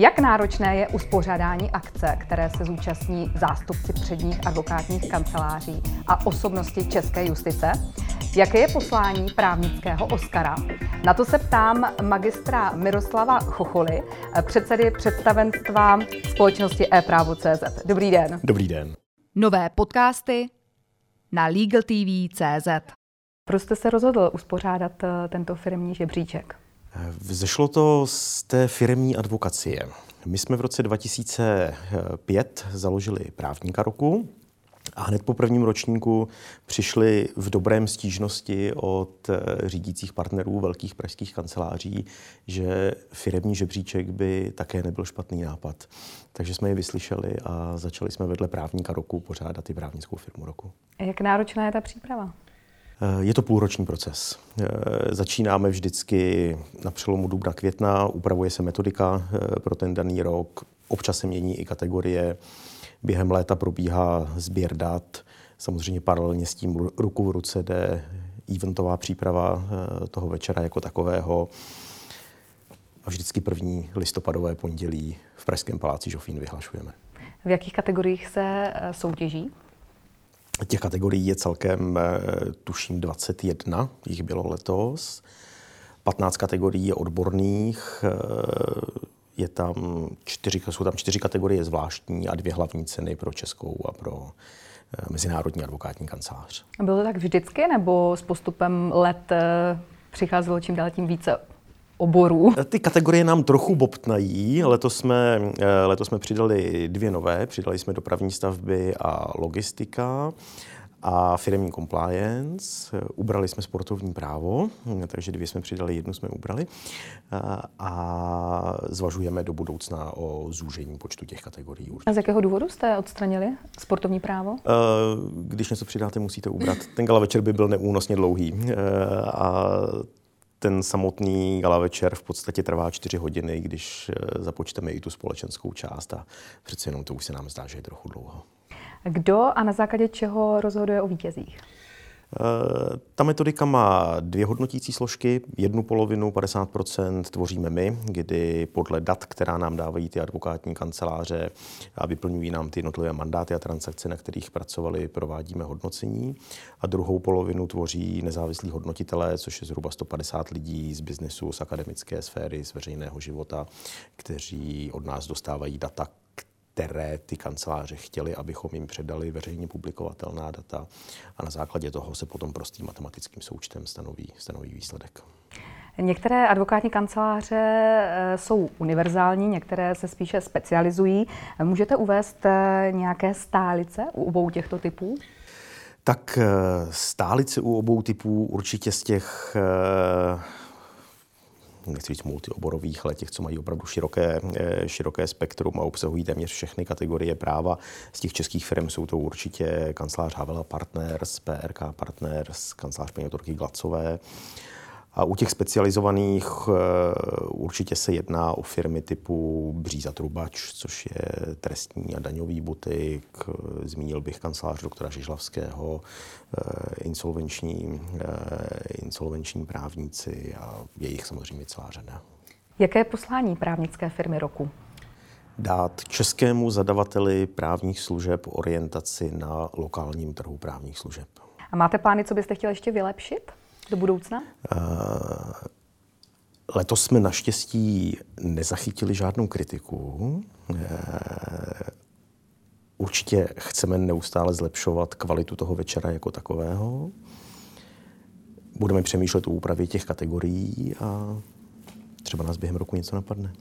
Jak náročné je uspořádání akce, které se zúčastní zástupci předních advokátních kanceláří a osobnosti české justice? Jaké je poslání právnického Oscara? Na to se ptám magistra Miroslava Chocholy, předsedy představenstva společnosti e-právo.cz. Dobrý den. Dobrý den. Nové podcasty na LegalTV.cz. Proč jste se rozhodl uspořádat eh, tento firmní žebříček? Vzešlo to z té firmní advokacie. My jsme v roce 2005 založili právníka roku a hned po prvním ročníku přišli v dobrém stížnosti od eh, řídících partnerů velkých pražských kanceláří, že firmní žebříček by také nebyl špatný nápad. Takže jsme je vyslyšeli a začali jsme vedle právníka roku pořádat i právnickou firmu roku. Jak náročná je ta příprava? Je to půlroční proces. Začínáme vždycky na přelomu dubna května, upravuje se metodika eh, pro ten daný rok, občas se mění i kategorie. Během léta probíhá sběr dat, samozřejmě paralelně s tím ruku v ruce jde eventová příprava eh, toho večera jako takového. A vždycky první listopadové pondělí v Pražském paláci Žofín vyhlašujeme. V jakých kategoriích se eh, soutěží? Těch kategorií je celkem, eh, tuším, 21, jich bylo letos. 15 kategorií je odborných, eh, je tam čtyři, jsou tam čtyři kategorie zvláštní a dvě hlavní ceny pro českou a pro eh, mezinárodní advokátní kancelář. Bylo to tak vždycky, nebo s postupem let přicházelo čím dál tím více oborů. Ty kategorie nám trochu bobtnají. Letos jsme, eh, letos jsme přidali dvě nové. Přidali jsme dopravní stavby a logistika a firmní compliance. Ubrali jsme sportovní právo, takže dvě jsme přidali, jednu jsme ubrali. A zvažujeme do budoucna o zúžení počtu těch kategorií. A z jakého důvodu jste odstranili sportovní právo? Eh, když něco přidáte, musíte ubrat. Ten gala večer by byl neúnosně dlouhý. Eh, a ten samotný gala večer v podstatě trvá čtyři hodiny, když eh, započteme i tu společenskou část a přece jenom to už se nám zdá, že je trochu dlouho. Kdo a na základě čeho rozhoduje o vítězích? Eh, ta metodika má dvě hodnotící složky. Jednu polovinu, 50%, tvoříme my, kdy podle dat, která nám dávají ty advokátní kanceláře a vyplňují nám ty jednotlivé mandáty a transakce, na kterých pracovali, provádíme hodnocení. A druhou polovinu tvoří nezávislí hodnotitelé, což je zhruba 150 lidí z biznesu, z akademické sféry, z veřejného života, kteří od nás dostávají data, které ty kanceláře chtěli, abychom jim předali veřejně publikovatelná data a na základě toho se potom prostým matematickým součtem stanoví, stanoví výsledek. Některé advokátní kanceláře eh, jsou univerzální, některé se spíše specializují. Můžete uvést eh, nějaké stálice u obou těchto typů? Tak eh, stálice u obou typů určitě z těch nechci říct multioborových, ale těch, co mají opravdu široké, eh, široké spektrum a obsahují téměř všechny kategorie práva. Z těch českých firm jsou to určitě kancelář Havela Partners, PRK Partners, kancelář paní Glacové, a u těch specializovaných eh, určitě se jedná o firmy typu Bříza Trubač, což je trestní a daňový butik. Zmínil bych kancelář doktora Žižlavského, eh, insolvenční, eh, insolvenční právníci a je jich samozřejmě celá řada. Jaké je poslání právnické firmy roku? Dát českému zadavateli právních služeb orientaci na lokálním trhu právních služeb. A máte plány, co byste chtěli ještě vylepšit? Do budoucna? Uh, letos jsme naštěstí nezachytili žádnou kritiku. Uh, určitě chceme neustále zlepšovat kvalitu toho večera jako takového. Budeme přemýšlet o úpravě těch kategorií a třeba nás během roku něco napadne.